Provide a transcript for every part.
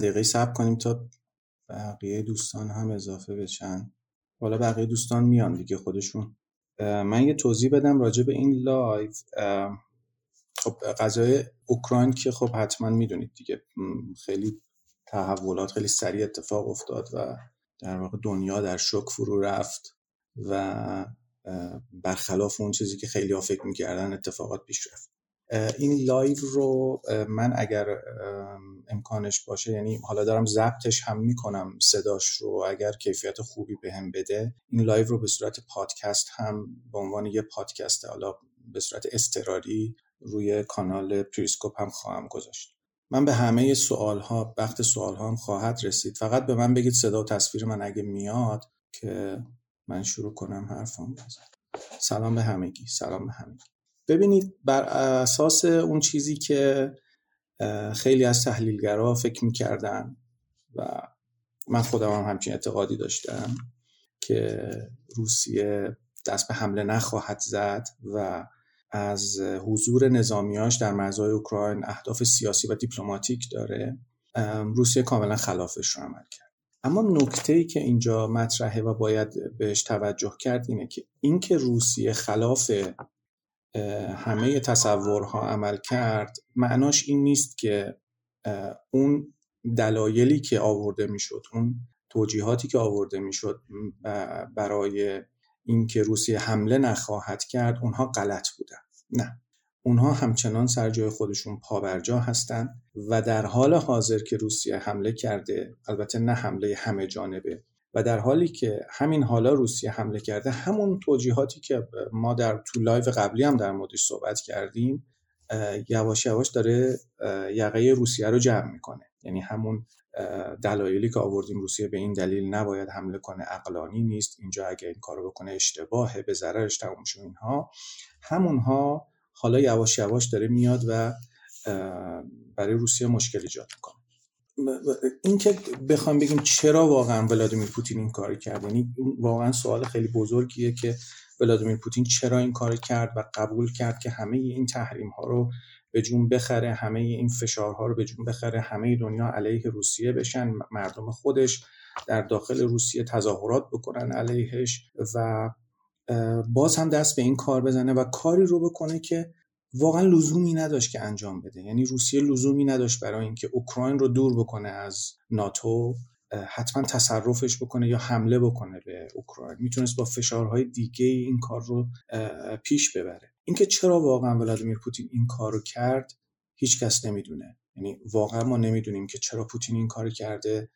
چند دقیقه صبر کنیم تا بقیه دوستان هم اضافه بشن. حالا بقیه دوستان میان دیگه خودشون. من یه توضیح بدم راجع به این live خب قضایای اوکراین که خب حتما می‌دونید دیگه. خیلی تحولات خیلی سریع اتفاق افتاد و در واقع دنیا در شوک فرو رفت و برخلاف اون چیزی که خیلی ها فکر می‌کردن اتفاقات پیش رفت. این live رو من اگر امکانش باشه یعنی حالا دارم ضبطش هم می‌کنم صداش رو اگر کیفیت خوبی بهم هم بده این live رو به صورت پادکست هم به عنوان یه پادکست حالا به صورت اضطراری روی کانال پریسکوپ هم خواهم گذاشت. من به همه سوال ها وقت سوال ها هم خواهد رسید. فقط به من بگید صدا و تصویر من اگه میاد که من شروع کنم حرفم بزن سلام به همگی سلام به همگی. ببینید بر اساس اون چیزی که خیلی از تحلیلگرا فکر می‌کردن و من خودم هم همچین اعتقادی داشتم که روسیه دست به حمله نخواهد زد و از حضور نظامیاش در مرزهای اوکراین اهداف سیاسی و دیپلماتیک داره. روسیه کاملا خلافش رو عمل کرد. اما نکته ای که اینجا مطرحه و باید بهش توجه کرد اینه که اینکه روسیه خلاف همه تصورها عمل کرد معناش این نیست که اون دلایلی که آورده می‌شد اون توجیهاتی که آورده می‌شد برای اینکه روسیه حمله نخواهد کرد اونها غلط بودن. نه. اونها همچنان سر جای خودشون پابرجا هستند و در حال حاضر که روسیه حمله کرده البته نه حمله همه جانبه و در حالی که همین حالا روسیه حمله کرده همون توجیهاتی که ما در تو لایو قبلی هم در موردش صحبت کردیم یواش یواش داره یقه روسیه رو جمع می‌کنه. یعنی همون دلایلی که آوردیم روسیه به این دلیل نباید حمله کنه اقلانی نیست اینجا اگه این کارو بکنه اشتباهه به ضررش تموم شد اینها. همونها حالا یواش یواش داره میاد و برای روسیه مشکل ایجاد می‌کنه. اینکه بخوام بگیم چرا واقعا ولادیمیر پوتین این کار کرد یعنی واقعا سوال خیلی بزرگیه که ولادیمیر پوتین چرا این کار کرد و قبول کرد که همه این تحریم ها رو به جون بخره همه این فشارها رو به جون بخره همه دنیا علیه روسیه بشن مردم خودش در داخل روسیه تظاهرات بکنن علیهش و باز هم دست به این کار بزنه و کاری رو بکنه که واقعا لزومی نداشت که انجام بده. یعنی روسیه لزومی نداشت برای اینکه اوکراین رو دور بکنه از ناتو حتما تصرفش بکنه یا حمله بکنه به اوکراین. می‌تونست با فشارهای دیگه این کار رو پیش ببره. اینکه چرا واقعا ولادیمیر پوتین این کار رو کرد هیچ کس نمی‌دونه. یعنی واقعا ما نمی‌دونیم که چرا پوتین این کار کرده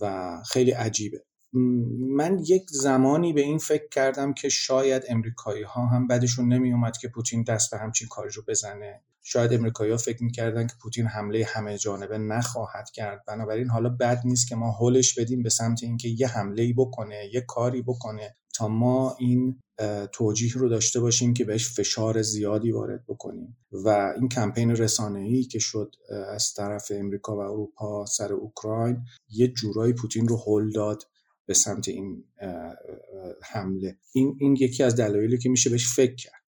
و خیلی عجیبه. من یک زمانی به این فکر کردم که شاید امریکایی ها هم بدشون نمی اومد که پوتین دست به همچین کاری رو بزنه. شاید امریکایی ها فکر می‌کردن که پوتین حمله همه جانبه نخواهد کرد. بنابراین حالا بد نیست که ما هولش بدیم به سمت اینکه یه حمله ای بکنه یه کاری بکنه تا ما این توجیه رو داشته باشیم که بهش فشار زیادی وارد بکنیم. و این کمپین رسانه‌ای که شد از طرف امریکا و اروپا سر اوکراین یه جورایی پوتین رو هل داد. به سمت این حمله. این, این یکی از دلایلی که میشه بهش فکر کرد.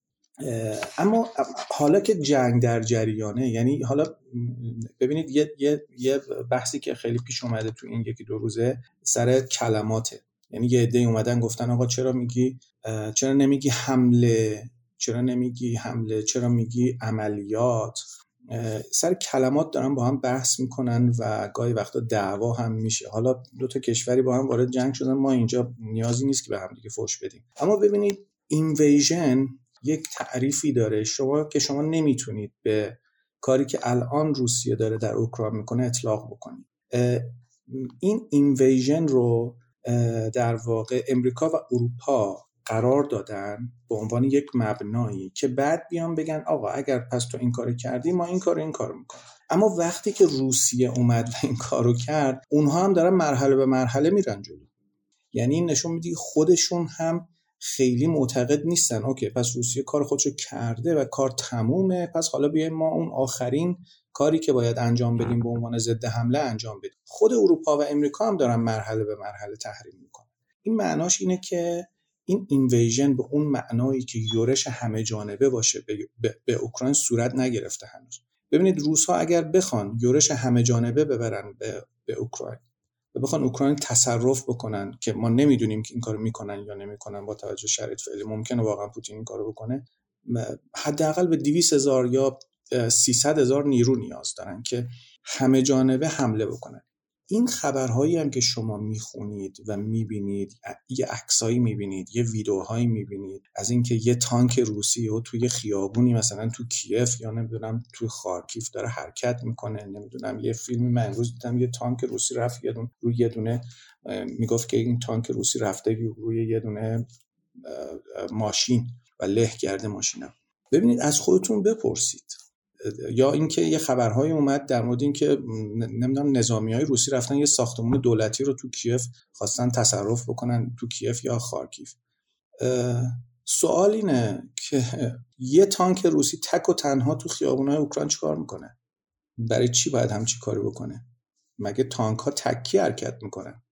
اما حالا که جنگ در جریانه یعنی حالا ببینید یه, یه،, یه بحثی که خیلی پیش اومده تو این یکی دو روزه سر کلماته. یعنی یه عده اومدن گفتن آقا چرا میگی چرا نمیگی حمله؟ چرا نمیگی حمله؟ چرا میگی عملیات؟ سر کلمات دارن با هم بحث می‌کنن و گاهی وقتا دعوا هم میشه. حالا دو تا کشوری با هم وارد جنگ شدن ما اینجا نیازی نیست که به هم دیگه فوش بدیم. اما ببینید اینویژن یک تعریفی داره. شما که شما نمی‌تونید به کاری که الان روسیه داره در اوکراین می‌کنه اطلاق بکنید. این اینویژن رو در واقع امریکا و اروپا قرار دادن به عنوان یک مبنایی که بعد بیان بگن آقا اگر پس تو این کارو کردی ما این کارو این کارو می‌کنیم. اما وقتی که روسیه اومد و این کارو کرد اونها هم دارن مرحله به مرحله میرن جلو. یعنی این نشون میده خودشون هم خیلی معتقد نیستن. اوکی پس روسیه کار خودشو کرده و کار تمومه پس حالا بیایم ما اون آخرین کاری که باید انجام بدیم به عنوان ضد حمله انجام بدیم. خود اروپا و امریکا هم دارن مرحله به مرحله تحریم می‌کنن. این معناش اینه که این اینویژن به اون معنایی که یورش همه جانبه باشه به, به, اوکراین صورت نگرفته هنوز. ببینید روس ها اگر بخوان یورش همه جانبه ببرن به, به اوکراین و بخوان اوکراین تصرف بکنن که ما نمی‌دونیم که این کارو می‌کنن یا نمی‌کنن با توجه شرایط فعلی ممکنه واقعا پوتین این کارو بکنه حداقل به 200 هزار یا 300 هزار نیرو نیاز دارن که همه جانبه حمله بکنن. این خبرهایی هم که شما می‌خونید و می‌بینید یه عکسایی می‌بینید یه ویدیوهایی می‌بینید از اینکه یه تانک روسی و توی خیابونی مثلا تو کیف یا نمی‌دونم توی خارکیف داره حرکت می‌کنه نمی‌دونم یه فیلمی من امروز دیدم یه تانک روسی رفت یه دونه روی یه دونه می‌گفت که این تانک روسی رفته روی یه دونه ماشین و له کرده ماشینم. ببینید از خودتون بپرسید. یا اینکه یه خبرهایی اومد در مورد اینکه نمی‌دونم نظامی های روسی رفتن یه ساختمون دولتی رو تو کیف خواستن تصرف بکنن تو کیف یا خارکیف. سوال اینه که یه تانک روسی تک و تنها تو خیابونای اوکراین چیکار می‌کنه؟ برای چی باید همچی کاری بکنه؟ مگه تانک ها تکی حرکت می‌کنن؟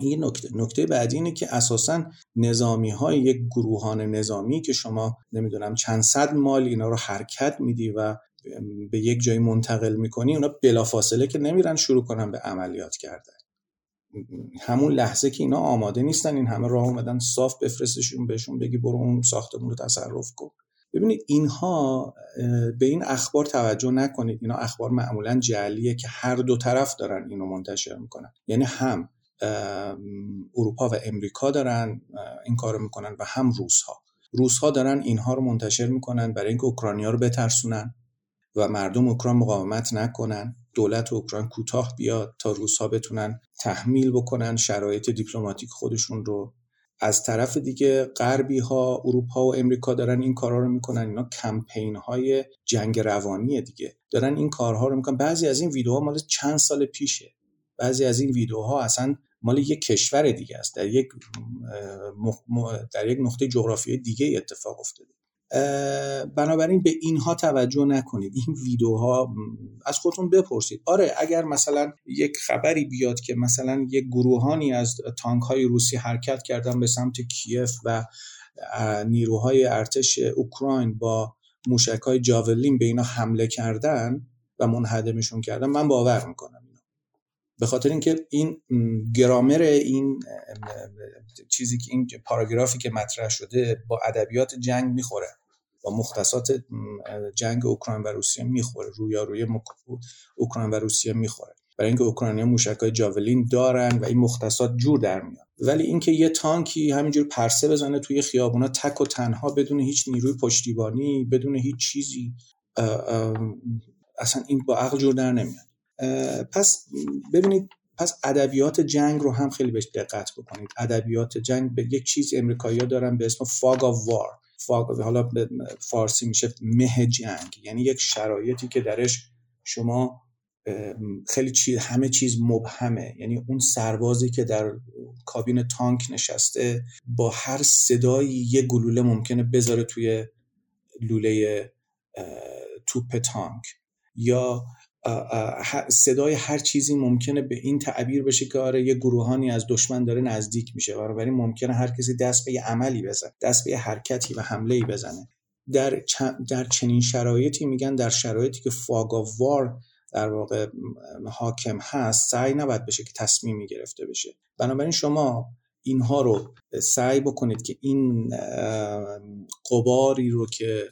این یه نکته نکته بعدی اینه که اساسا نظامی های یک گروهان نظامی که شما نمی‌دونم چند صد مال اینا رو حرکت میدی و به یک جایی منتقل می‌کنی اونا بلافاصله که نمیرن شروع کنن به عملیات کردن. همون لحظه که اینا آماده نیستن این همه راه اومدن صاف بفرستشون بهشون بگی برو اون ساختمون رو تصرف کن. ببینید اینها به این اخبار توجه نکنید. اینا اخبار معمولا جعلیه که هر دو طرف دارن اینو منتشر می‌کنن. یعنی هم اروپا و امریکا دارن این کارو می‌کنن و هم روس ها دارن اینها رو منتشر می‌کنن برای اینکه اوکراینیا رو بترسونن. و مردم اوکراین مقاومت نکنن. دولت اوکراین کوتاه بیاد تا روسها بتونن تحمیل بکنن شرایط دیپلماتیک خودشون رو. از طرف دیگه غربی ها اروپا و امریکا دارن این کارها رو می‌کنن. اینا کمپین های جنگ روانی دیگه. دارن این کارها رو می‌کنن. بعضی از این ویدیوها مال چند سال پیشه. بعضی از این ویدیوها اصلا مال یک کشور دیگه است. در یک در یک نقطه جغرافیایی دیگه اتفاق افتاده. بنابراین به اینها توجه نکنید. این ویدیوها از خودتون بپرسید. آره اگر مثلا یک خبری بیاد که مثلا یک گروهانی از تانک های روسی حرکت کردن به سمت کیف و نیروهای ارتش اوکراین با موشک های جاولین به اینا حمله کردن و منهدمشون کردن من باور می‌کنم. به خاطر اینکه این گرامر این چیزی که این پاراگرافی که مطرح شده با ادبیات جنگ می‌خوره. با مختصات جنگ اوکراین و روسیه می‌خوره. روی اوکراین و روسیه می‌خوره. برای اینکه اوکراینیا موشکای جاولین دارن و این مختصات جور در میاد. ولی اینکه یه تانکی همینجور پرسه بزنه توی خیابونا تک و تنها بدون هیچ نیروی پشتیبانی بدون هیچ چیزی اصلا این با عقل جور در نمیاد. پس ببینید پس ادبیات جنگ رو هم خیلی بهش دقت بکنید. ادبیات جنگ به یک چیز امریکایی‌ها دارن به اسم فاگ آف وار فاگ حالا به فارسی میشه مه جنگ. یعنی یک شرایطی که درش شما خیلی چیز همه چیز مبهمه. یعنی اون سربازی که در کابین تانک نشسته با هر صدایی یه گلوله ممکنه بذاره توی لوله توپ تانک. یا صدای هر چیزی ممکنه به این تعبیر بشه که آره یه گروهانی از دشمن داره نزدیک میشه. بنابراین ممکنه هر کسی دست به یه عملی بزنه دست به یه حرکتی و حمله ای بزنه. در, در چنین شرایطی میگن در شرایطی که فاگ وار در واقع حاکم هست سعی نباید بشه که تصمیمی گرفته بشه. بنابراین شما اینها رو سعی بکنید که این قباری رو که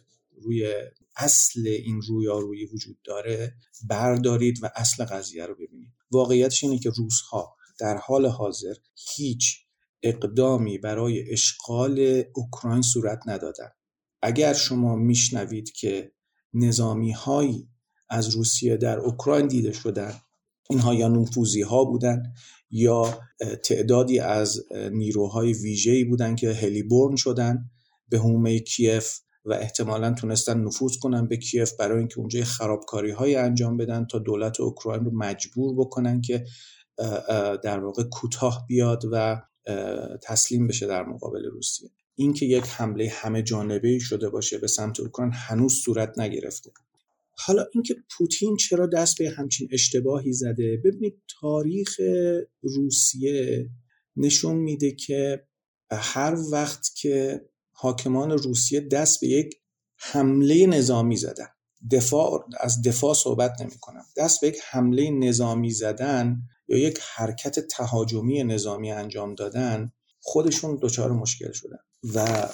روی اصل این رویارویی وجود داره بردارید و اصل قضیه رو ببینید. واقعیتش اینه که روزها در حال حاضر هیچ اقدامی برای اشغال اوکراین صورت ندادن. اگر شما میشنوید که نظامی هایی از روسیه در اوکراین دیده شدن اینها یا نفوزی ها بودن یا تعدادی از نیروهای ویژه‌ای بودن که هلیبورن شدن به هومه کیف و احتمالا تونستن نفوذ کنن به کیف برای اینکه اونجا خرابکاری های انجام بدن تا دولت اوکراین رو مجبور بکنن که در واقع کوتاه بیاد و تسلیم بشه در مقابل روسیه. اینکه یک حمله همه جانبه شده باشه به سمت اوکراین هنوز صورت نگرفته. حالا اینکه پوتین چرا دست به همچین اشتباهی زده؟ ببینید تاریخ روسیه نشون میده که هر وقت که حاکمان روسیه دست به یک حمله نظامی زدن. دفاع از دفاع صحبت نمی کنم دست به یک حمله نظامی زدن یا یک حرکت تهاجمی نظامی انجام دادن خودشون دچار مشکل شدن. و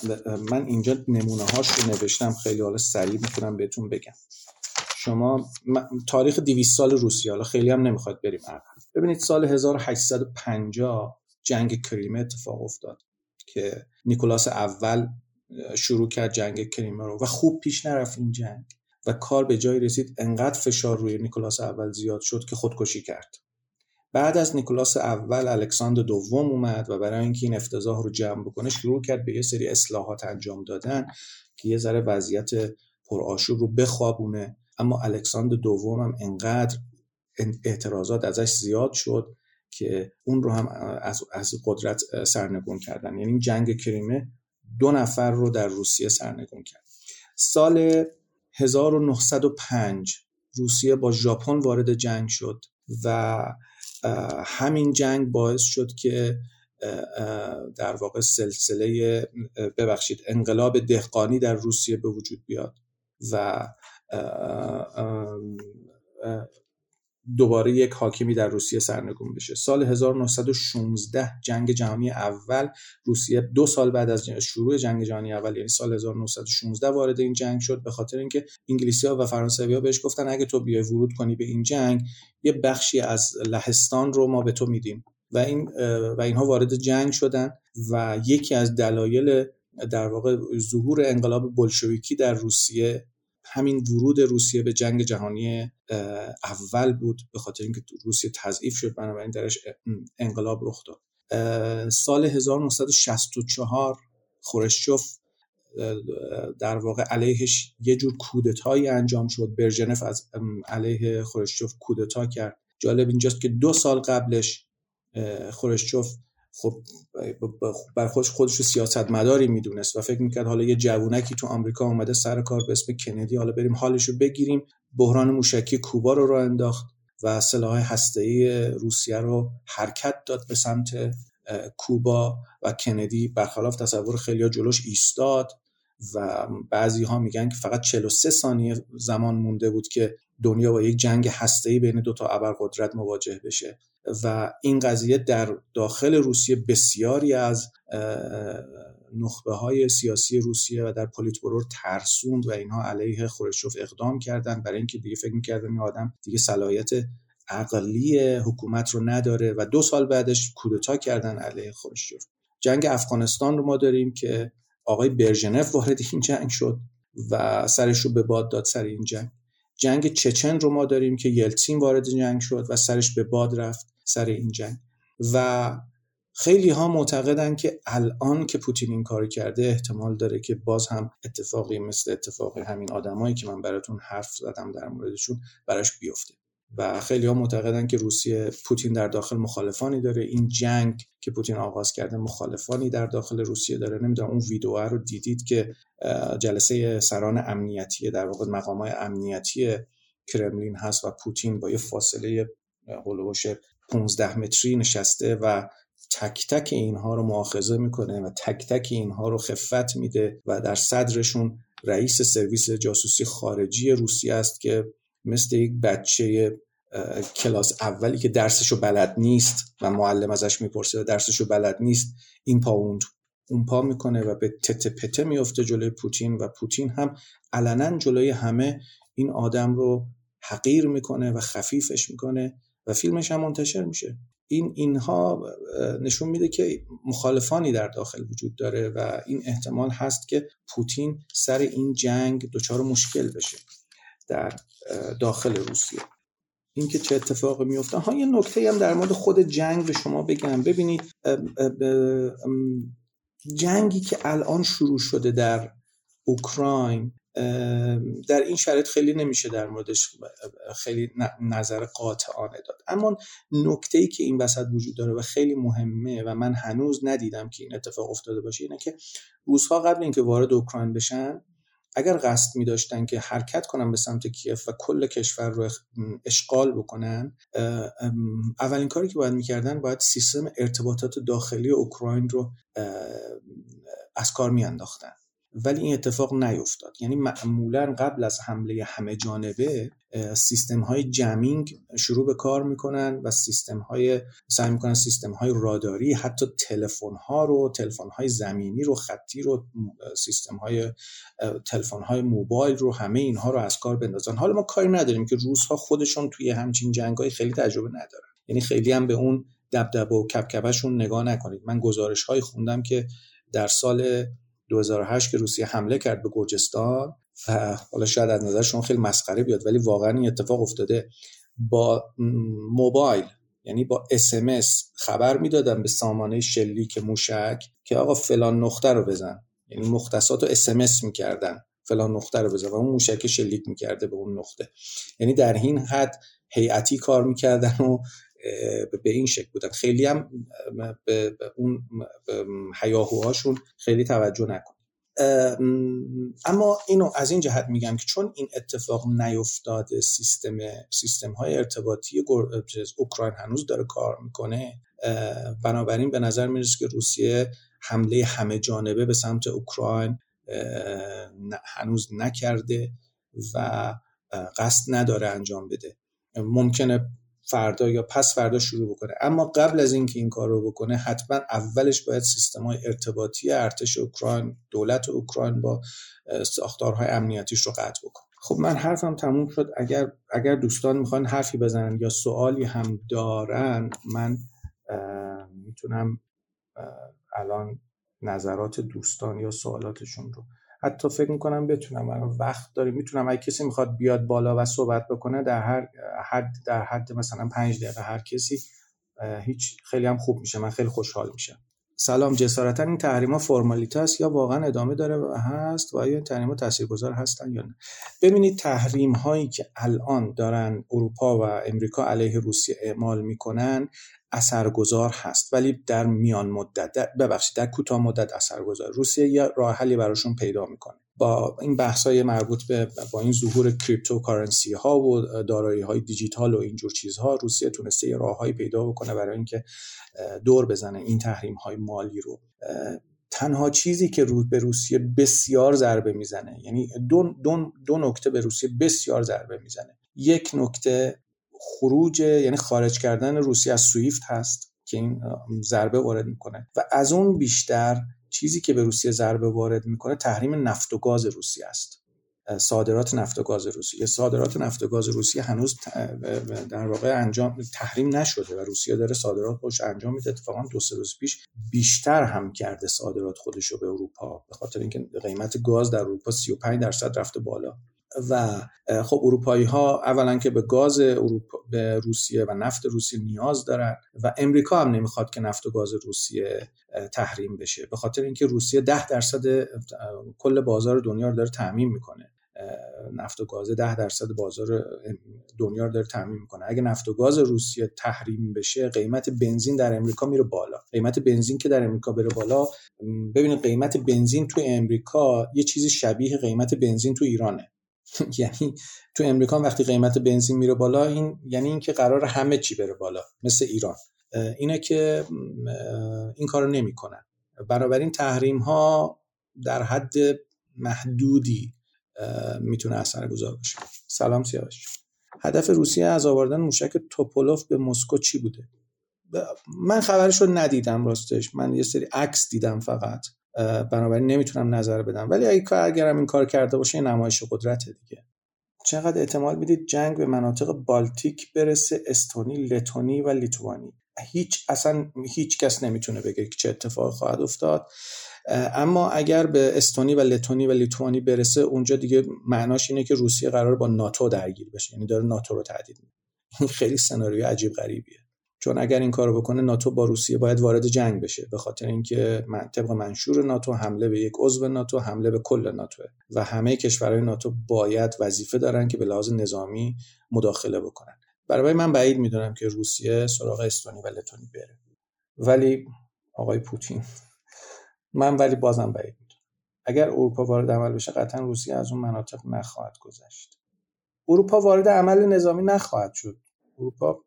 من اینجا نمونه هاش رو نوشتم. خیلی حالا سریع می‌تونم بهتون بگم. شما تاریخ 200 سال روسیه. حالا خیلی هم نمی‌خواد بریم عقب. ببینید سال 1850 جنگ کریمه اتفاق افتاد. که نیکولاس اول شروع کرد جنگ کریمه رو و خوب پیش نرفت این جنگ و کار به جایی رسید انقدر فشار روی نیکولاس اول زیاد شد که خودکشی کرد. بعد از نیکولاس اول الکساندر دوم اومد و برای اینکه این افتضاح رو جمع بکنه شروع کرد به یه سری اصلاحات انجام دادن که یه ذره وضعیت پرآشوب رو بخوابونه. اما الکساندر دوم هم انقدر اعتراضات ازش زیاد شد که اون رو هم از, از قدرت سرنگون کردن. یعنی جنگ کریمه دو نفر رو در روسیه سرنگون کرد. سال 1905 روسیه با ژاپن وارد جنگ شد و همین جنگ باعث شد که در واقع سلسله ببخشید انقلاب دهقانی در روسیه به وجود بیاد و دوباره یک حاکمی در روسیه سرنگون بشه. سال 1916 جنگ جهانی اول روسیه دو سال بعد از شروع جنگ جهانی اول یعنی سال 1916 وارد این جنگ شد. به خاطر اینکه انگلیسی ها و فرانسوی ها بهش گفتن اگه تو بیای ورود کنی به این جنگ یه بخشی از لهستان رو ما به تو میدیم. و این و اینها وارد جنگ شدن و یکی از دلایل در واقع ظهور انقلاب بلشویکی در روسیه همین ورود روسیه به جنگ جهانی اول بود به خاطر اینکه روسیه تضعیف شد بنابراین درش انقلاب رخ داد. سال 1964 خورشچوف در واقع علیهش یه جور کودتایی انجام شد. برژنف از علیه خورشچوف کودتا کرد. جالب اینجاست که دو سال قبلش خورشچوف خب بر خودش خودش رو سیاست مداری می‌دونست و فکر می‌کرد حالا یه جوونکی تو آمریکا اومده سر کار به اسم کندی حالا بریم حالش رو بگیریم. بحران موشکی کوبا رو راه انداخت و سلاح هسته‌ای روسیه رو حرکت داد به سمت کوبا و کندی. برخلاف تصور خیلی جلوش ایستاد و بعضی ها میگن که فقط 43 ثانیه زمان مونده بود که دنیا با یک جنگ هسته‌ای بین دو تا ابرقدرت مواجه بشه. و این قضیه در داخل روسیه بسیاری از نخبه های سیاسی روسیه و در پولیتبرو ترسوند و اینها علیه خورشوف اقدام کردند برای اینکه دیگه فکر می‌کردن این آدم دیگه صلاحیت عقلی حکومت رو نداره و دو سال بعدش کودتا کردن علیه خورشوف جنگ افغانستان رو ما داریم که آقای برژنف وارد این جنگ شد و سرش رو به باد داد سر این جنگ. جنگ چچن رو ما داریم که یلتسین وارد جنگ شد و سرش به باد رفت سر این جنگ. و خیلی ها معتقدن که الان که پوتین این کار کرده احتمال داره که باز هم اتفاقی مثل اتفاقی همین آدمایی که من براتون حرف زدم در موردشون براش بیفته. و خیلی ها معتقدن که روسیه پوتین در داخل مخالفانی داره. این جنگ که پوتین آغاز کرده مخالفانی در داخل روسیه داره. نمی‌دونم اون ویدیو رو دیدید که جلسه سران امنیتی در واقع مقام های امنیتی کرملین هست و پوتین با یه فاصله هولوش 15 متری نشسته و تک تک اینها رو مؤاخذه می‌کنه و تک تک اینها رو خفت میده و در صدرشون رئیس سرویس جاسوسی خارجی روسیه است که مثل یک بچه کلاس اولی که درسشو بلد نیست و معلم ازش می‌پرسه و درسشو بلد نیست این پا اون اون پا می‌کنه و به تته پته میفته جلوی پوتین و پوتین هم علنا جلوی همه این آدم رو حقیر می‌کنه و خفیفش می‌کنه و فیلمش هم منتشر میشه. این اینها نشون میده که مخالفانی در داخل وجود داره و این احتمال هست که پوتین سر این جنگ دچار مشکل بشه. در داخل روسیه. اینکه چه اتفاقی میفته ها یه نکته هم در مورد خود جنگ به شما بگم. ببینید جنگی که الان شروع شده در اوکراین در این شرایط خیلی نمیشه در موردش خیلی نظر قاطعانه داد. اما نکته ای که این وسط وجود داره و خیلی مهمه و من هنوز ندیدم که این اتفاق افتاده باشه اینه که روزها قبل اینکه وارد اوکراین بشن اگر قصد می داشتن که حرکت کنن به سمت کیف و کل کشور رو اشغال بکنن اولین کاری که باید می‌کردن باید سیستم ارتباطات داخلی اوکراین رو از کار میانداختن. ولی این اتفاق نیفتاد. یعنی معمولا قبل از حمله همه جانبه سیستم های جمینگ شروع به کار می‌کنن و سیستم های سعی می‌کنن سیستم های راداری حتی تلفن ها رو تلفن های زمینی رو خطی رو سیستم های تلفن های موبایل رو همه اینها رو از کار بندازن. حالا ما کاری نداریم که روزها خودشون توی همچین جنگ های خیلی تجربه ندارن. یعنی خیلی هم به اون دبدبه و کپکپشون نگاه نکنید. من گزارش های خوندم که در سال 2008 که روسیه حمله کرد به گرجستان و حالا شاید از نظر شما خیلی مسخره بیاد ولی واقعا این اتفاق افتاده. با موبایل یعنی با اسمس خبر می‌دادن به سامانه شلیک موشک که آقا فلان نقطه رو بزن. یعنی مختصات رو اسمس می‌کردن. فلان نقطه رو بزن و اون موشک شلیک می‌کرده به اون نقطه. یعنی در این حد هیئتی کار می‌کردن و به این شکل بودن. خیلی هم به اون هیاهوهاشون خیلی توجه نکن. اما اینو از این جهت میگم که چون این اتفاق نیفتاده سیستم سیستم های ارتباطی اوکراین هنوز داره کار می‌کنه بنابراین به نظر می‌رسه که روسیه حمله همه جانبه به سمت اوکراین هنوز نکرده و قصد نداره انجام بده. ممکنه فردا یا پس فردا شروع بکنه. اما قبل از اینکه این کار رو بکنه حتما اولش باید سیستم های ارتباطی ارتش اوکراین دولت اوکراین با ساختارهای امنیتیش رو قطع بکنه. خب من حرفم تموم شد. اگر اگر دوستان می‌خوان حرفی بزنن یا سوالی هم دارن من می‌تونم الان نظرات دوستان یا سوالاتشون رو حتی فکر می‌کنم بتونم الان وقت داریم. می‌تونم اگه کسی می‌خواد بیاد بالا و صحبت بکنه در هر حد در حد مثلا پنج دقیقه هر کسی هیچ خیلی هم خوب میشه. من خیلی خوشحال میشم. سلام. جسارتا این تحریم ها فرمالیته است یا واقعا ادامه داره هست و آیا این تحریم ها تاثیرگذار هستن یا نه؟ ببینید تحریم هایی که الان دارن اروپا و امریکا علیه روسیه اعمال می‌کنن اثرگذار هست. ولی در میان مدت ببخشید در کوتاه مدت اثرگذار. روسیه یه راه حلی براشون پیدا می‌کنه. با این بحث های مربوط به با این ظهور cryptocurrency ها و دارایی های دیجیتال و اینجور چیزها روسیه تونسته یه راههایی پیدا بکنه برای اینکه دور بزنه این تحریم های مالی رو. تنها چیزی که رو به روسیه بسیار ضربه می‌زنه یعنی دو, دو, دو نکته به روسیه بسیار ضربه می‌زنه. یک نکته خروج یعنی خارج کردن روسیه از سویفت هست که این ضربه وارد می‌کنه. و از اون بیشتر چیزی که به روسیه ضربه وارد می‌کنه تحریم نفت و گاز روسیه است. صادرات نفت و گاز روسیه. صادرات نفت و گاز روسیه هنوز در واقع انجام تحریم نشده و روسیه داره صادرات خودش انجام میده. اتفاقا دو سه روز پیش بیشتر هم کرده صادرات خودش رو به اروپا به خاطر اینکه قیمت گاز در اروپا 35 درصد رفته بالا. و خب اروپایی ها اولا که به گاز اروپا به روسیه و نفت روسیه نیاز دارن و امریکا هم نمی‌خواد که نفت و گاز روسیه تحریم بشه. به خاطر اینکه روسیه ده درصد کل بازار دنیا رو داره تعمین می‌کنه. نفت و گاز ده درصد بازار دنیا رو داره تعمین می‌کنه. اگه نفت و گاز روسیه تحریم بشه قیمت بنزین در امریکا میره بالا. قیمت بنزین که در امریکا بره بالا ببینید قیمت بنزین تو امریکا یه چیزی شبیه قیمت بنزین تو ایرانه. یعنی تو امریکا وقتی قیمت بنزین میره بالا این یعنی اینکه قرار همه چی بره بالا مثل ایران. اینه که این کارو نمی‌کنن. بنابراین تحریم ها در حد محدودی می‌تونه اثر گذار باشه. سلام سیاوش. هدف روسیه از آوردن موشک توپولوف به مسکو چی بوده؟ من خبرش رو ندیدم راستش. من یه سری عکس دیدم فقط. بنابراین نمی‌تونم نظر بدم. ولی اگه کارگرم این کار کرده باشه نمایش قدرت دیگه. چقدر احتمال می‌دید جنگ به مناطق بالتیک برسه استونی لتونی و لیتوانی؟ هیچ اصلا هیچ کس نمی‌تونه بگه چه اتفاق خواهد افتاد. اما اگر به استونی و لتونی و لیتوانی برسه اونجا دیگه معناش اینه که روسیه قرار با ناتو درگیر بشه. یعنی داره ناتو رو تهدید این خیلی سناریو عجیب غریبیه. چون اگر این کارو بکنه ناتو با روسیه باید وارد جنگ بشه به خاطر اینکه من طبق منشور ناتو حمله به یک عضو ناتو حمله به کل ناتو. و همه کشورهای ناتو باید وظیفه دارن که به لحاظ نظامی مداخله بکنن. برای من بعید می‌دونم که روسیه سراغ استونی و لتونی بره. ولی آقای پوتین من ولی بازم بعید می‌دونم. اگر اروپا وارد عمل بشه قطعا روسیه از اون مناطق نخواهد گذشت. اروپا وارد عمل نظامی نخواهد شد. اروپا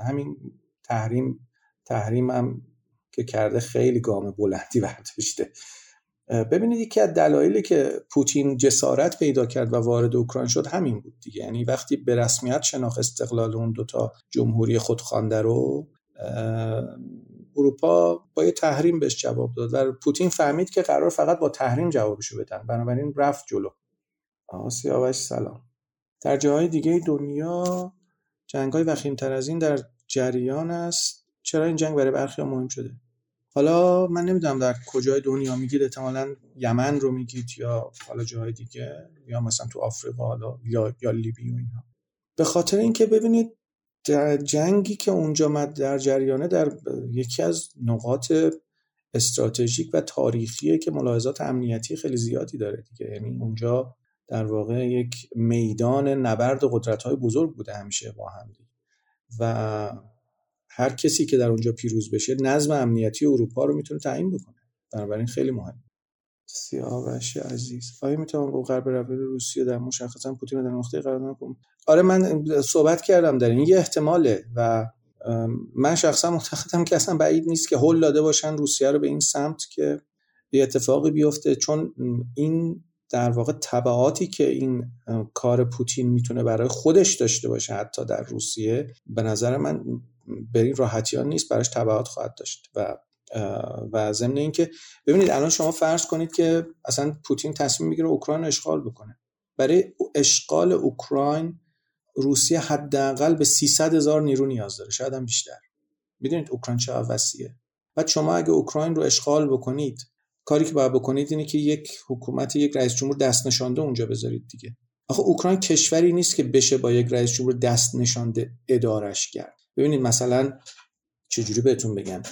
همین تحریم تحریم هم که کرده خیلی گام بلندی برداشته. ببینید یکی از دلایلی که پوتین جسارت پیدا کرد و وارد اوکراین شد همین بود دیگه. یعنی وقتی به رسمیت شناخت استقلال اون دوتا جمهوری خودخوانده رو اروپا با یه تحریم بهش جواب داد و پوتین فهمید که قرار فقط با تحریم جوابشو بدن. بنابراین رفت جلو. آسیاوش سلام. در جاهای دیگه دنیا جنگ های وخیمتر از این در جریان است. چرا این جنگ برای برخی مهم شده؟ حالا من نمی‌دونم در کجای دنیا میگید احتمالا یمن رو میگید یا حالا جاهای دیگه یا مثلا تو آفریقا حالا یا یا لیبی و اینها. به خاطر اینکه ببینید در جنگی که اونجا در جریانه در یکی از نقاط استراتژیک و تاریخیه که ملاحظات امنیتی خیلی زیادی داره دیگه. یعنی اونجا در واقع یک میدان نبرد قدرت های بزرگ بوده همیشه با هم و هر کسی که در اونجا پیروز بشه نظم امنیتی اروپا رو می‌تونه تعیین بکنه. بنابراین خیلی مهم. سیاوش عزیز. آیا می‌تونم با غرب روی روسیه در مشخصا پوتین در نقطه قرار نکنم آره من صحبت کردم در این. یه احتماله و من شخصا معتقدم که اصلا بعید نیست که هول داده باشن روسیه رو به این سمت که یه اتفاقی بیفته. چون این در واقع تبعاتی که این کار پوتین می‌تونه برای خودش داشته باشه حتی در روسیه به نظر من به این راحتی ها نیست براش تبعات خواهد داشت. و و ضمن اینکه ببینید الان شما فرض کنید که اصلا پوتین تصمیم می‌گیره اوکراین رو اشغال بکنه. برای اشغال اوکراین روسیه حداقل به 300 هزار نیرو نیاز داره شاید هم بیشتر. می‌دونید اوکراین چه وسیعه بعد شما اگه اوکراین رو اشغال بکنید کاری که باید بکنید اینه که یک حکومت یک رئیس جمهور دست نشانده اونجا بذارید دیگه. آخه اوکراین کشوری نیست که بشه با یک رئیس جمهور دست نشانده ادارش کرد. ببینید مثلا چجوری بهتون بگم.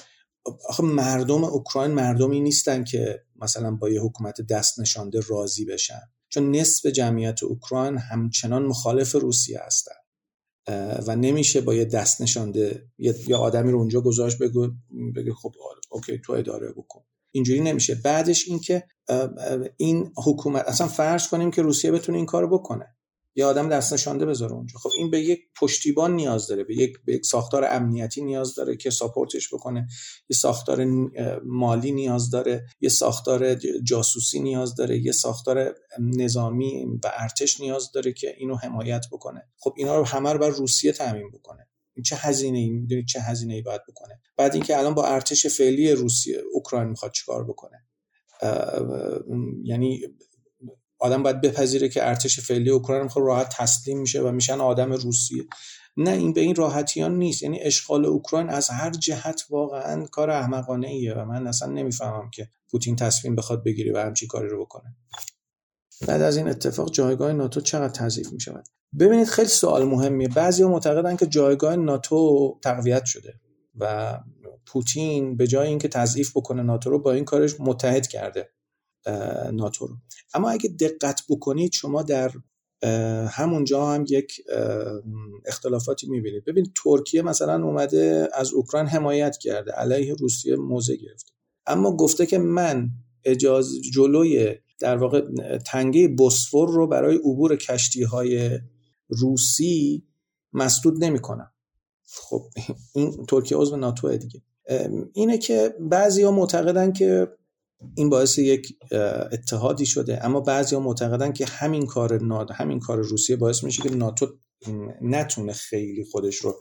آخه مردم اوکراین مردمی نیستن که مثلا با یه حکومت دست نشانده راضی بشن. چون نصف جمعیت اوکراین همچنان مخالف روسیه هستن. و نمیشه با یه دست نشانده یا آدمی رو اونجا گذاشت بگو بگه خب آره، اوکی تو اداره بکن. اینجوری نمیشه. بعدش اینکه این حکومت اصلا فرض کنیم که روسیه بتونه این کارو بکنه. یه آدم دست نشانده بذاره اونجا. خب این به یک پشتیبان نیاز داره به یک, به یک ساختار امنیتی نیاز داره که ساپورتش بکنه. یه ساختار مالی نیاز داره یه ساختار جاسوسی نیاز داره یه ساختار نظامی و ارتش نیاز داره که اینو حمایت بکنه. خب اینا رو همه رو بر روسیه تعمین بکنه. این چه هزینه ای می‌دونید چه هزینه ای باید بکنه. بعد اینکه الان با ارتش فعلی روسیه اوکراین می‌خواد چیکار بکنه؟ یعنی آدم باید بپذیره که ارتش فعلی اوکراین می‌خواد راحت تسلیم میشه و میشن آدم روسیه. نه این به این راحتیان نیست. یعنی اشغال اوکراین از هر جهت واقعا کار احمقانه ایه و من اصلا نمی‌فهمم که پوتین تصمیم بخواد بگیره و همچی کاری رو بکنه. بعد از این اتفاق جایگاه ناتو چقدر تضعیف می شود ببینید خیلی سوال مهمیه. بعضی معتقدن که جایگاه ناتو تقویت شده و پوتین به جای اینکه تضعیف بکنه ناتو رو با این کارش متحد کرده ناتو رو. اما اگه دقت بکنید شما در همونجا هم یک اختلافاتی می‌بینید. ببین ترکیه مثلا اومده از اوکراین حمایت کرده علیه روسیه موضع گرفته. اما گفته که من اجازه جلوی در واقع تنگه بوسفور رو برای عبور کشتی های روسی مسدود نمی‌کنم. خب این ترکیه عضو ناتو دیگه. اینه که بعضی ها معتقدن که این باعث یک اتحادی شده اما بعضی ها معتقدن که همین کار همین کار روسیه باعث میشه که ناتو نتونه خیلی خودش رو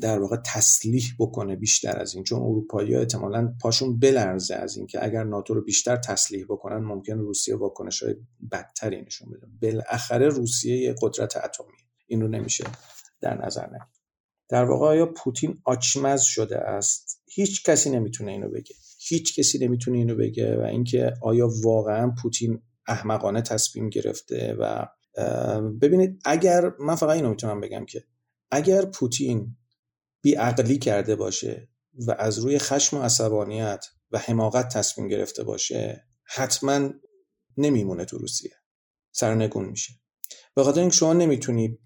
در واقع تسلیح بکنه بیشتر از این. چون اروپایی احتمالا پاشون بلرزه از این که اگر ناتو رو بیشتر تسلیح بکنن ممکن روسیه واکنش های بدتری نشون بده. بالاخره روسیه یه قدرت اتمی. این رو نمیشه در نظر نگیرد در واقع آیا پوتین آچمز شده است؟ هیچ کسی نمی‌تونه اینو بگه. هیچ کسی نمی‌تونه اینو بگه و اینکه آیا واقعا پوتین احمقانه تصمیم گرفته و ببینید اگر من فقط اینو می‌تونم بگم که اگر پوتین بیعقلی کرده باشه و از روی خشم و عصبانیت و حماقت تصمیم گرفته باشه حتما نمیمونه تو روسیه. سرنگون میشه. به خاطر اینکه شما نمی‌تونی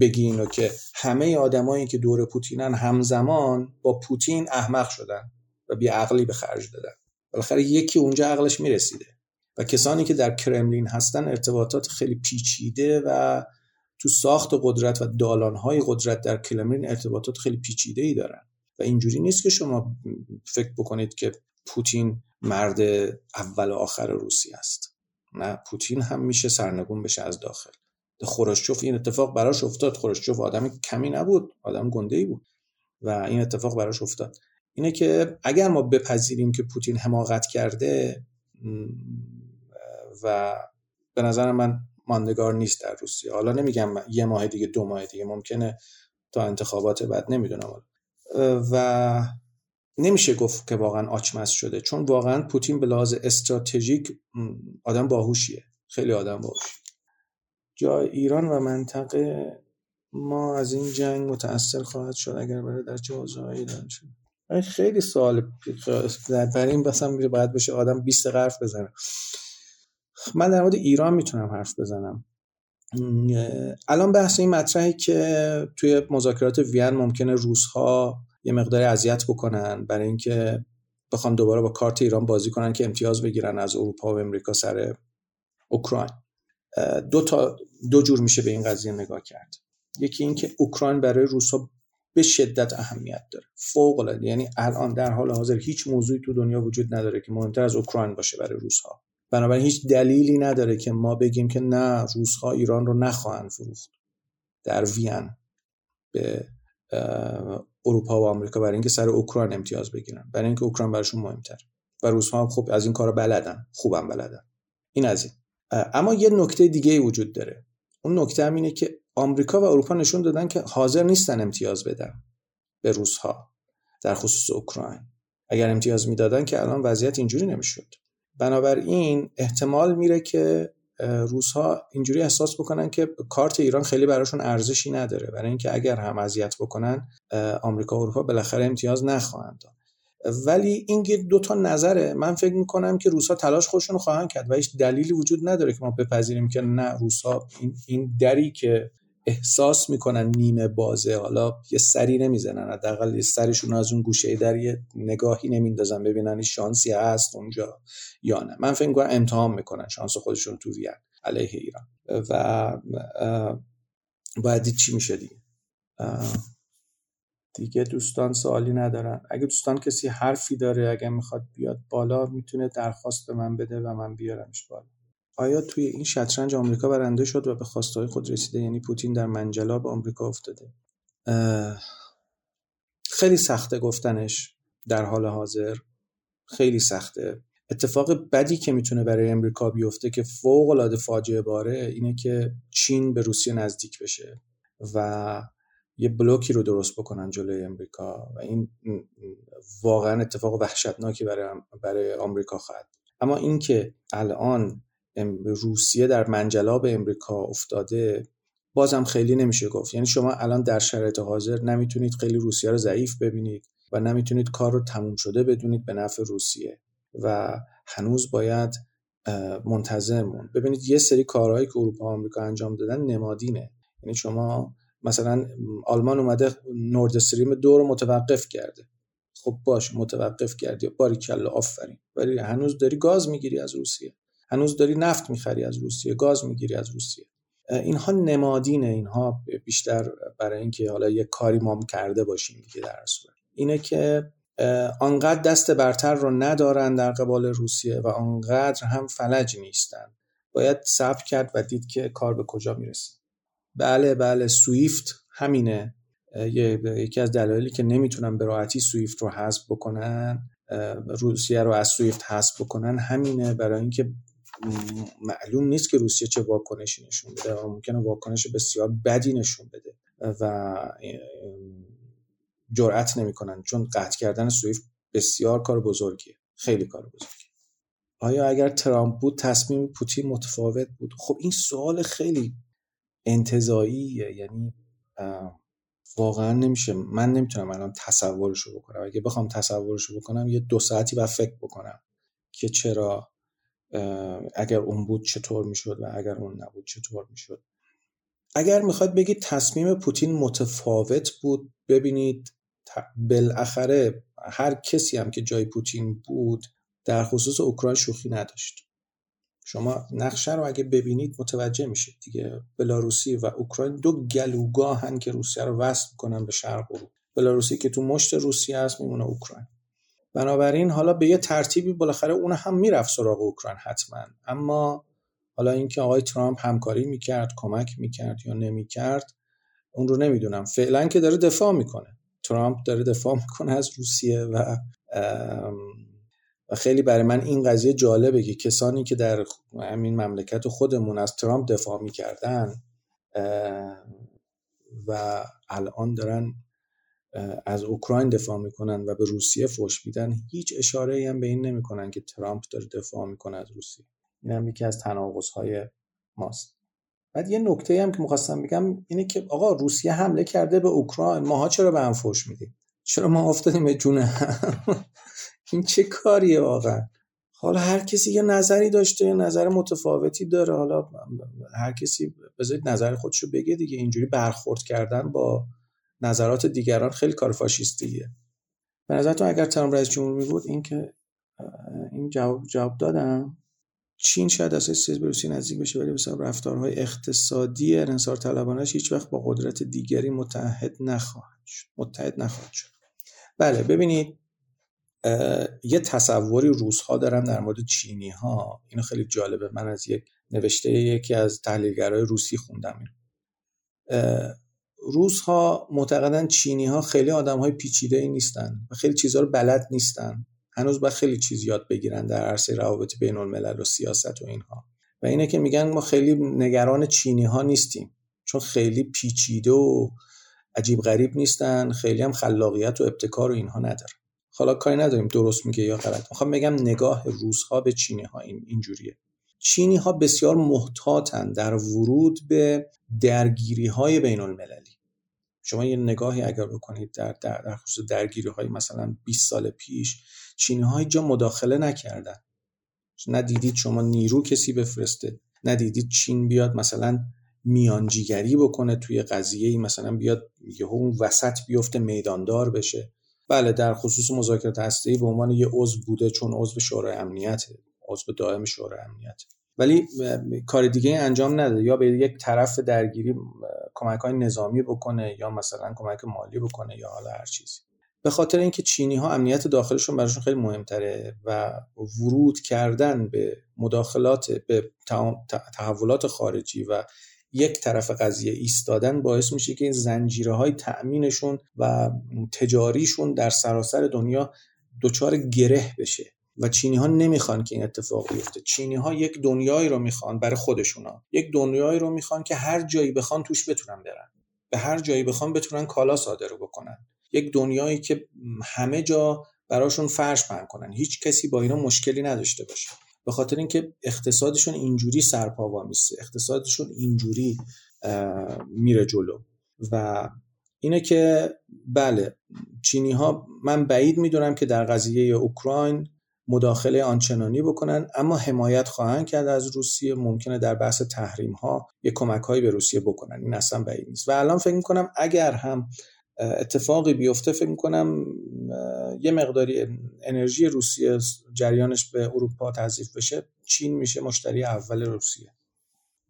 بگی اینو که همه آدمایی که دور پوتینن همزمان با پوتین احمق شدن و بی عقلی به خرج دادن. بالاخره یکی اونجا عقلش می‌رسیده. و کسانی که در کرملین هستن ارتباطات خیلی پیچیده و تو ساخت قدرت و دالانهای قدرت در کرملین ارتباطات خیلی پیچیده ای دارن. و اینجوری نیست که شما فکر بکنید که پوتین مرد اول و آخر روسی است. نه پوتین هم میشه سرنگون بشه از داخل. خروشچوف این اتفاق براش افتاد. خروشچوف آدم کمی نبود آدم گنده ای بود. و این اتفاق براش افتاد. اینه که اگر ما بپذیریم که پوتین حماقت کرده و به نظر من ماندگار نیست در روسیه. حالا نمیگم یه ماه دیگه دو ماه دیگه ممکنه تا انتخابات بعد نمی‌دونم و نمیشه گفت که واقعا آچمز شده چون واقعا پوتین به لحاظ استراتژیک آدم باهوشیه. خیلی آدم باهوش جا ایران و منطقه ما از این جنگ متاثر خواهد شد اگر برای در چه اوضاعی شد. خیلی سوال برای این بسم باید بشه آدم 20 حرف بزنه. من در مورد ایران می‌تونم حرف بزنم. الان بحث این مطرحی که توی مذاکرات وین ممکنه روزها یه مقدار اذیت بکنن برای اینکه بخوان دوباره با کارت ایران بازی کنن که امتیاز بگیرن از اروپا و امریکا سر اوکراین. دو تا دو جور میشه به این قضیه نگاه کرد. یکی اینکه اوکراین برای روسا به شدت اهمیت داره. فوق العاده یعنی الان در حال حاضر هیچ موضوعی تو دنیا وجود نداره که مهمتر از اوکراین باشه برای روسها. بنابراین هیچ دلیلی نداره که ما بگیم که نه روسها ایران رو نخواهند فروخت در وین به اروپا و آمریکا برای اینکه سر اوکراین امتیاز بگیرن. برای اینکه اوکراین براشون مهمتر. و روسها هم خب از این کارا بلدن خوبم بلدن. این از این. اما یه نکته دیگه وجود داره. اون نکته هم اینه که آمریکا و اروپا نشون دادن که حاضر نیستن امتیاز بدن به روسها در خصوص اوکراین. اگر امتیاز می‌دادن که الان وضعیت اینجوری نمی‌شد. بنابراین احتمال میره که روس ها اینجوری احساس بکنن که کارت ایران خیلی براشون ارزشی نداره. برای اینکه اگر هم اذیت بکنن آمریکا و اروپا بالاخره امتیاز نخواهند داد. ولی این دو تا نظره من فکر می‌کنم که روسا تلاش خودشون خواهند کرد و هیچ دلیلی وجود نداره که ما بپذیریم که نه روسا این, این دری که احساس می‌کنن نیمه بازه. حالا یه سری نمی‌زنن. حداقل یه سرشون از اون گوشه در یه نگاهی نمیندازن. ببینن شانسی هست اونجا یا نه. من فکر می‌کنم امتحان می‌کنن شانس خودشون تو وین علیه ایران. و باید چی میشه دیگه. دیگه دوستان سوالی ندارن. اگه دوستان کسی حرفی داره اگه می‌خواد بیاد بالا می‌تونه درخواست به من بده و من بیارمش بالا. آیا توی این شطرنج آمریکا برنده شد و به خواستهای خود رسیده؟ یعنی پوتین در منجلاب آمریکا افتاده. خیلی سخته گفتنش در حال حاضر. خیلی سخته. اتفاق بدی که می‌تونه برای امریکا بیفته که فوق العاده فاجعه باره اینه که چین به روسیه نزدیک بشه و یه بلوکی رو درست بکنن جلوی امریکا و این واقعا اتفاق وحشتناکی برای برای آمریکا خواهد. اما اینکه الان روسیه در منجلاب امریکا افتاده بازم خیلی نمیشه گفت. یعنی شما الان در شرایط حاضر نمی‌تونید خیلی روسیه رو ضعیف ببینید و نمی‌تونید کار رو تموم شده بدونید به نفع روسیه و هنوز باید منتظر موند ببینید یه سری کارهایی که اروپا و آمریکا انجام دادن نمادینه. یعنی شما مثلا آلمان اومده نورد استریم دو رو متوقف کرده. خب باش متوقف کردی باری کلا آفرین. ولی هنوز داری گاز می‌گیری از روسیه. هنوز داری نفت می‌خری از روسیه گاز می‌گیری از روسیه. اینها نمادینه اینها بیشتر برای اینکه حالا یه کاری ما کرده باشیم دیگه در صورت. اینه که آنقدر دست برتر رو ندارن در قبال روسیه و آنقدر هم فلج نیستن. باید صبر کرد و دید که کار به کجا می‌رسه. بله بله سویفت همینه. یکی از دلایلی که نمی‌تونن به راحتی سویفت رو حذف بکنن روسیه رو از سویفت حذف بکنن همینه. برای اینکه معلوم نیست که روسیه چه واکنشی نشون بده و ممکنه واکنش بسیار بدی نشون بده و جرأت نمی‌کنن چون قطع کردن سویفت بسیار کار بزرگیه خیلی کار بزرگیه. آیا اگر ترامپ بود تصمیم پوتین متفاوت بود؟ خب این سوال خیلی انتظاییه یعنی واقعا نمیشه. من نمی‌تونم الان تصورشو بکنم. اگه بخوام تصورشو بکنم یه دو ساعتی و فکر بکنم که چرا اگر اون بود چطور می‌شد و اگر اون نبود چطور می‌شد. اگر می‌خواد بگید تصمیم پوتین متفاوت بود ببینید بالاخره هر کسی هم که جای پوتین بود در خصوص اوکراین شوخی نداشت. شما نقشه رو اگه ببینید متوجه میشید دیگه. بلاروسی و اوکراین دو گلوگاهن که روسیه رو وصل کنن به شرق اروپا. بلاروسی که تو مشت روسیه است میمونه اوکراین. بنابراین حالا به یه ترتیبی بالاخره اون هم می‌رفت سراغ اوکراین حتما. اما حالا اینکه آقای ترامپ همکاری می‌کرد کمک می‌کرد یا نمی‌کرد اون رو نمی‌دونم. فعلا که داره دفاع می‌کنه. ترامپ داره دفاع می‌کنه از روسیه و و خیلی برای من این قضیه جالبه که کسانی که در همین مملکت خودمون از ترامپ دفاع می‌کردن و الان دارن از اوکراین دفاع می‌کنن و به روسیه فوش میدن هیچ اشاره هم به این نمی‌کنن که ترامپ داره دفاع می‌کنه از روسیه. این هم یکی از تناقض های ماست. بعد یه نکته هم که می‌خواستم بگم اینه که آقا روسیه حمله کرده به اوکراین ماها چرا به هم فوش میدیم؟ چرا ما افتادیم به جون این چه کاریه واقعا؟ حالا هر کسی یه نظری داشته یه نظر متفاوتی داره حالا هر کسی بذارید نظر خودشو بگه دیگه اینجوری برخورد کردن با نظرات دیگران خیلی کار فاشیستیه. به نظرتون اگر ترامپ رئیس جمهور بود این که این جواب, جواب دادم چین شاید سیاسی به روسیه نزدیک بشه ولی مثلا رفتارهای اقتصادی انصار طلبانش هیچ وقت با قدرت دیگری متحد نخواهد شد. متحد نخواهد شد. بله ببینید یه تصوری روس ها دارن در مورد چینی ها اینو خیلی جالبه. من از یک نوشته یکی از تحلیلگرای روسی خوندم. این روس ها معتقدن چینی ها خیلی آدم های پیچیده ای نیستن و خیلی چیزها رو بلد نیستن. هنوز باید خیلی چیز یاد بگیرن در عرصه روابط بین الملل و سیاست و اینها. و اینه که میگن ما خیلی نگران چینی ها نیستیم. چون خیلی پیچیده و عجیب غریب نیستن خیلی هم خلاقیت و ابتکار و اینها ندارن. حالا کاری نداریم درست میگه یا غلط. می‌خوام بگم نگاه روس ها به چینی ها این اینجوریه. چینی ها بسیار محتاطن در ورود به درگیری های بین المللی شما یه نگاهی اگر بکنید در در, در خصوص درگیری های مثلا 20 سال پیش چینی ها جا مداخله نکردن. ندیدید شما نیرو کسی بفرسته ندیدید چین بیاد مثلا میانجیگری بکنه توی قضیه ای مثلا بیاد یه اون وسط بیفته میداندار بشه. بله در خصوص مذاکرات هسته‌ای به عنوان یه عضو بوده چون عضو شورای امنیت عضو دائم شورای امنیت. ولی کار دیگه انجام نده. یا به یک طرف درگیری کمک های نظامی بکنه یا مثلا کمک مالی بکنه یا حالا هر چیزی. به خاطر اینکه چینی ها امنیت داخلشون براشون خیلی مهمتره و ورود کردن به مداخلات به تحولات خارجی و یک طرف قضیه ایستادن باعث میشه که این زنجیره های تأمینشون و تجاریشون در سراسر دنیا دچار گره بشه. و چینی ها نمی‌خوان که این اتفاق بیفته. چینی ها یک دنیایی رو می‌خوان برای خودشونا یک دنیایی رو می‌خوان که هر جایی بخوان توش بتونن برن. به هر جایی بخوان بتونن کالا صادر بکنن. یک دنیایی که همه جا براشون فرش پهن کنن. هیچ کسی با اینا مشکلی نداشته باشه. به خاطر اینکه اقتصادشون اینجوری سرپا میسته اقتصادشون اینجوری میره جلو. و اینه که بله چینی ها من بعید می‌دونم که در قضیه اوکراین مداخله آنچنانی بکنن اما حمایت خواهند کرد از روسیه. ممکنه در بحث تحریم ها یه کمک هایی به روسیه بکنن. این اصلا بعید نیست. و الان فکر می‌کنم اگر هم اتفاقی بیفته فکر می‌کنم یه مقداری انرژی روسیه جریانش به اروپا تضیف بشه چین میشه مشتری اول روسیه.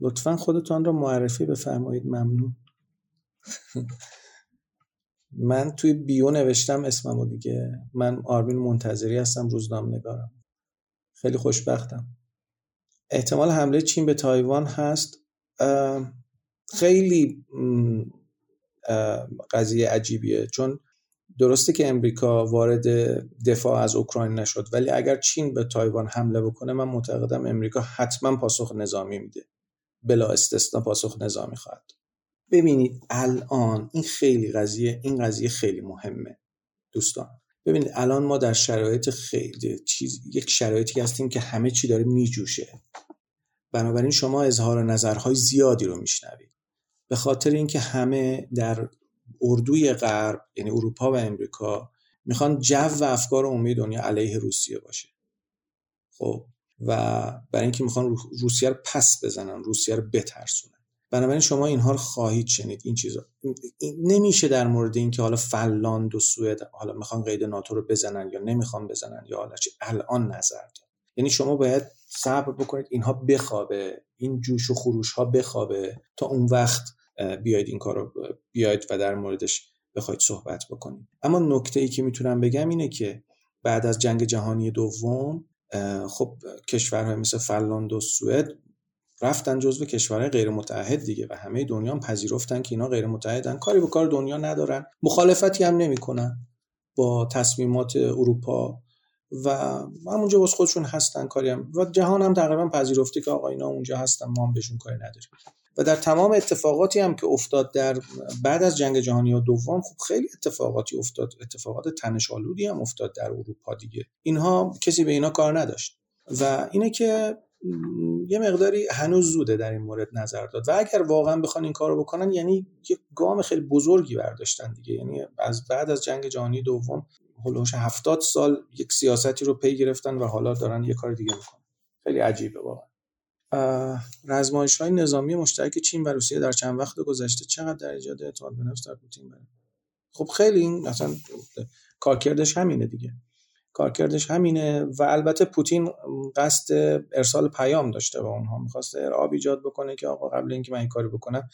لطفا خودتان را معرفی بفرمایید. ممنون. من توی بیو نوشتم اسممو دیگه. من آرمین منتظری هستم روزنامه نگارم خیلی خوشبختم. احتمال حمله چین به تایوان هست. خیلی قضیه عجیبیه. چون درسته که امریکا وارد دفاع از اوکراین نشد ولی اگر چین به تایوان حمله بکنه من معتقدم امریکا حتما پاسخ نظامی میده. بلا استثنا پاسخ نظامی خواهد ببینید الان این خیلی قضیه این قضیه خیلی مهمه. دوستان ببینید الان ما در شرایط خیلی چیز یک شرایطی هستیم که همه چی داره میجوشه. بنابراین شما اظهار نظرهای زیادی رو میشنوید. به خاطر اینکه همه در اردوی غرب یعنی اروپا و امریکا می‌خوان جو و افکار عمومی دنیا علیه روسیه باشه. خب و برای اینکه می‌خوان روسیه رو پس بزنن روسیه رو بترسونن. بنابراین شما اینها رو خواهید شنید این چیزا. نمیشه در مورد اینکه حالا فنلاند و سوئد حالا می‌خوان قید ناتو رو بزنن یا نمی‌خوان بزنن یا حالا چه الان نظر داد یعنی شما باید صبر بکنید اینها بخوابه این جوش و خروش ها بخوابه تا اون وقت بیاید این کار رو بیاید و در موردش بخواید صحبت بکنید. اما نکته ای که می‌تونم بگم اینه که بعد از جنگ جهانی دوم خب کشورهای مثل فنلاند و سوئد رفتن جزو کشورهای غیر متحد دیگه و همه دنیا هم پذیرفتن که اینا غیر متحدن کاری به کار دنیا ندارن. مخالفتی هم نمی‌کنن با تصمیمات اروپا و همونجا واسه خودشون هستن کاری هم. و جهان هم تقریبا پذیرفته که آقا اینا اونجا هستن ما هم بهشون کاری نداریم. و در تمام اتفاقاتی هم که افتاد در بعد از جنگ جهانی دوم خب خیلی اتفاقاتی افتاد. اتفاقات تنشالودی هم افتاد در اروپا دیگه. اینها کسی به اینا کار نداشت. و اینه که یه مقداری هنوز زوده در این مورد نظر داد. و اگر واقعا بخوان این کارو بکنن یعنی یه گام خیلی بزرگی برداشتن دیگه. یعنی از بعد از جنگ جهانی دوم هلوش هفتاد سال یک سیاستی رو پی گرفتن و حالا دارن یه کار دیگه می‌کنن. خیلی عجیبه واقعا. رزمایش های نظامی مشترک چین و روسیه در چند وقت گذشته چقدر در ایجاد اعتماد به نفس در پوتین خب خیلی این اصلا کارکردش همینه دیگه. کارکردش همینه و البته پوتین قصد ارسال پیام داشته و اونها. می‌خواسته ارعاب ایجاد بکنه که آقا قبل اینکه من این کاری بکنم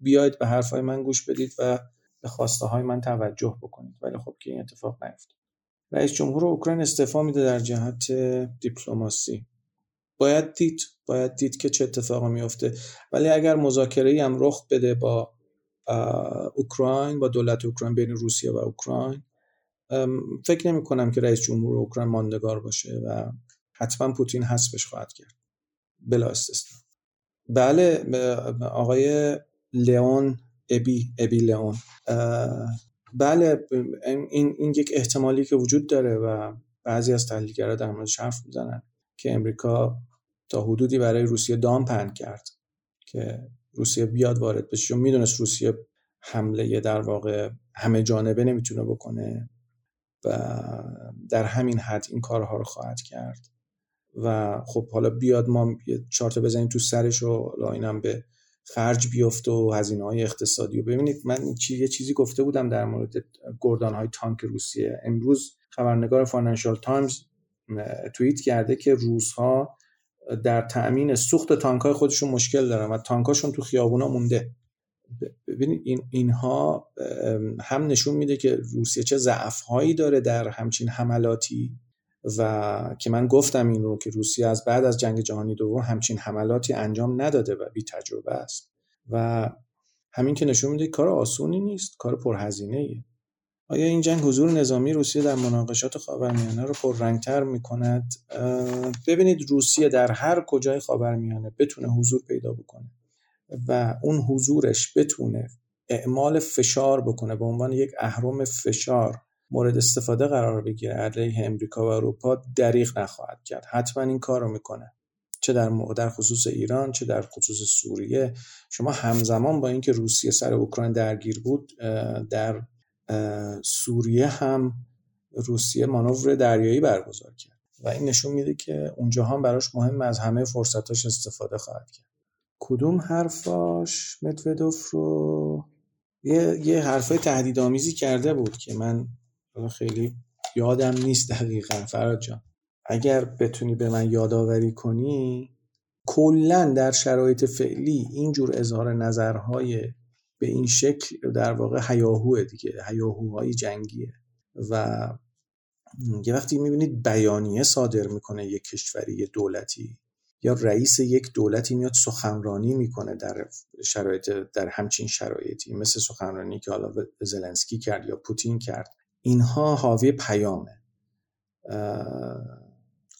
بیاید به حرفهای من گوش بدید و به خواسته های من توجه بکنید. ولی خب که این اتفاق نیفتاد. رئیس جمهور اوکراین استعفا میده در جهت دیپلماسی. باید دید باید دید که چه اتفاقی میفته ولی اگر مذاکره هم رخ بده با اوکراین با دولت اوکراین بین روسیه و اوکراین فکر نمی کنم که رئیس جمهور اوکراین ماندگار باشه و حتما پوتین حذفش خواهد کرد. بلا استثنا. بله آقای لئون ابی ابی لئون بله این, این یک احتمالی که وجود داره و بعضی از تحلیلگرا در موردش حرف می‌زنن که امریکا تا حدودی برای روسیه دام پهن کرد که روسیه بیاد وارد بشه. چون می‌دونست روسیه حمله در واقع همه جانبه نمی‌تونه بکنه. و در همین حد این کارها رو خواهد کرد. و خب حالا بیاد ما یه چار تا بزنیم تو سرش و اینم به خرج بیفته و هزینه های اقتصادی و ببینید. من یه چیزی گفته بودم در مورد گردان های تانک روسیه. امروز خبرنگار فاینانشال تایمز توییت کرده که روس‌ها در تأمین سوخت تانک های خودشون مشکل دارن و تانکاشون تو خیابونا مونده. ببینید این اینها هم نشون میده که روسیه چه ضعف هایی داره در همچین حملاتی و که من گفتم این رو که روسیه از بعد از جنگ جهانی دوم همچین حملاتی انجام نداده و بی تجربه است. و همین که نشون میده کار آسونی نیست کار پرهزینه ایه. آیا این جنگ حضور نظامی روسیه در مناقشات خاورمیانه رو پررنگتر می‌کند؟ ببینید روسیه در هر کجای خاورمیانه بتونه حضور پیدا بکنه. و اون حضورش بتونه اعمال فشار بکنه به عنوان یک اهرم فشار مورد استفاده قرار بگیره علیه امریکا و اروپا دریغ نخواهد کرد. حتما این کار رو می‌کنه. چه در در خصوص ایران چه در خصوص سوریه. شما همزمان با اینکه روسیه سر اوکراین درگیر بود در سوریه هم روسیه مانور دریایی برگزار کرد. و این نشون میده که اونجا هم براش مهم از همه فرصتاش استفاده خواهد کرد. کدوم حرفاش مدودوف رو؟ یه, یه حرفای تهدیدآمیزی کرده بود که من خیلی یادم نیست دقیقا. فراد جان اگر بتونی به من یادآوری کنی کلا در شرایط فعلی اینجور اظهار نظرهای به این شکل در واقع هیاهوه دیگه هیاهوهای جنگیه. و یه وقتی می‌بینید بیانیه صادر می‌کنه یک کشوری یه دولتی. یا رئیس یک دولتی میاد سخنرانی می‌کنه در شرایط در همچین شرایطی مثل سخنرانی که حالا زلنسکی کرد یا پوتین کرد. اینها حاوی پیامه.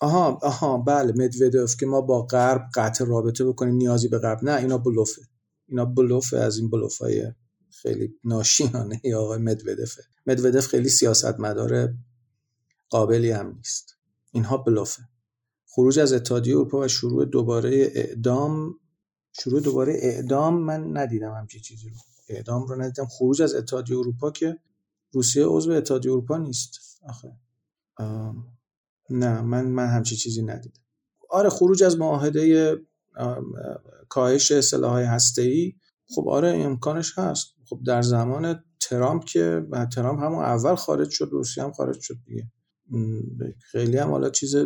آها آها بله مدودوف که ما با غرب قطع رابطه بکنیم نیازی به غرب. نه اینا بلوفه. اینا بلوف از این های خیلی ناشیانه یا آقای مدودفه مدودف خیلی سیاستمدار قابلی هم نیست. اینها بلوفه. خروج از اتحادیه اروپا و شروع دوباره اعدام شروع دوباره اعدام من ندیدم همچی چیزی رو. اعدام رو ندیدم. خروج از اتحادیه اروپا که روسیه عضو اتحادیه اروپا نیست. آخه. نه من من همچی چیزی ندیدم. آره خروج از معاهده کاهش سلاحهای هسته‌ای. خب آره امکانش هست. خب در زمان ترامپ که ترامپ همون اول خارج شد روسیه هم خارج شد دیگه. خیلی هم حالا چیز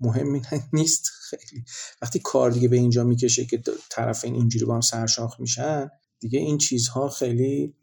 مهمی نیست. خیلی. وقتی کار دیگه به اینجا می‌کشه که طرفین اینجوری با هم سرشاخ میشن دیگه این چیزها خیلی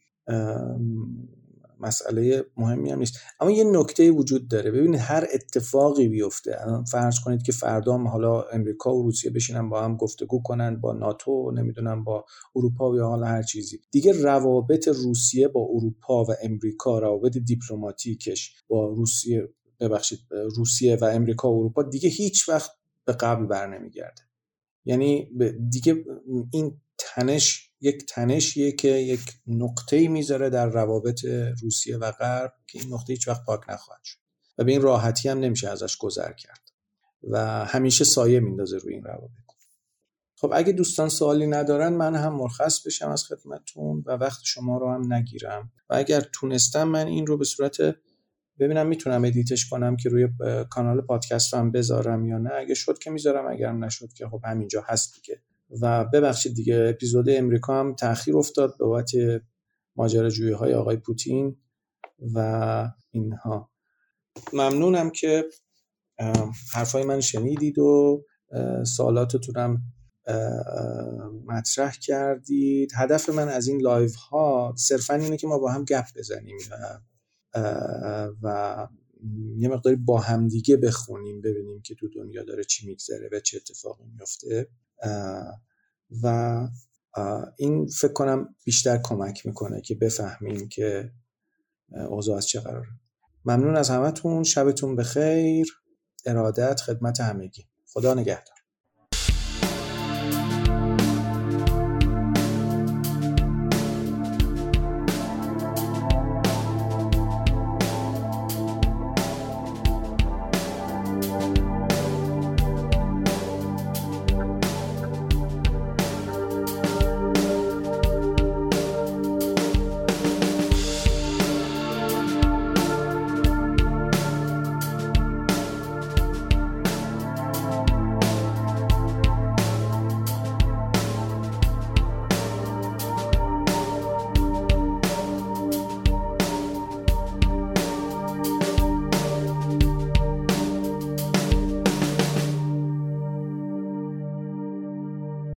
مسئله مهمی هم نیست. اما یه نکته وجود داره. ببینید هر اتفاقی بیفته. فرض کنید که فردا حالا امریکا و روسیه بشینن با هم گفتگو کنن با ناتو نمی‌دونم با اروپا یا حالا هر چیزی. دیگه روابط روسیه با اروپا و امریکا روابط دیپلماتیکش با روسیه ببخشید روسیه و امریکا و اروپا دیگه هیچ وقت به قبل بر نمیگرده. یعنی دیگه این تنش یک تنشیه که یک نقطه می‌ذاره در روابط روسیه و غرب که این نقطه هیچ وقت پاک نخواهد شد و به این راحتی هم نمیشه ازش گذر کرد و همیشه سایه میندازه روی این روابط. خب اگه دوستان سوالی ندارن من هم مرخص بشم از خدمتون و وقت شما رو هم نگیرم. و اگر تونستم من این رو به صورت ببینم می‌تونم edit ش کنم که روی کانال پادکست هم بذارم یا نه. اگه شد که می‌ذارم اگر نشد که خب همینجا هست دیگه. و ببخشید دیگه اپیزود امریکا هم تاخیر افتاد به بابت ماجراجویی های آقای پوتین و اینها. ممنونم که حرفای من شنیدید و سوالاتتونم مطرح کردید. هدف من از این live ها صرفا اینه که ما با هم گپ بزنیم. و یه مقداری با همدیگه بخونیم ببینیم که تو دنیا داره چی میگذره و چه اتفاقی میفته. و این فکر کنم بیشتر کمک می‌کنه که بفهمیم که اوضاع از چه قراره. ممنون از همتون. شبتون بخیر. ارادت خدمت همگی. خدا نگهدار.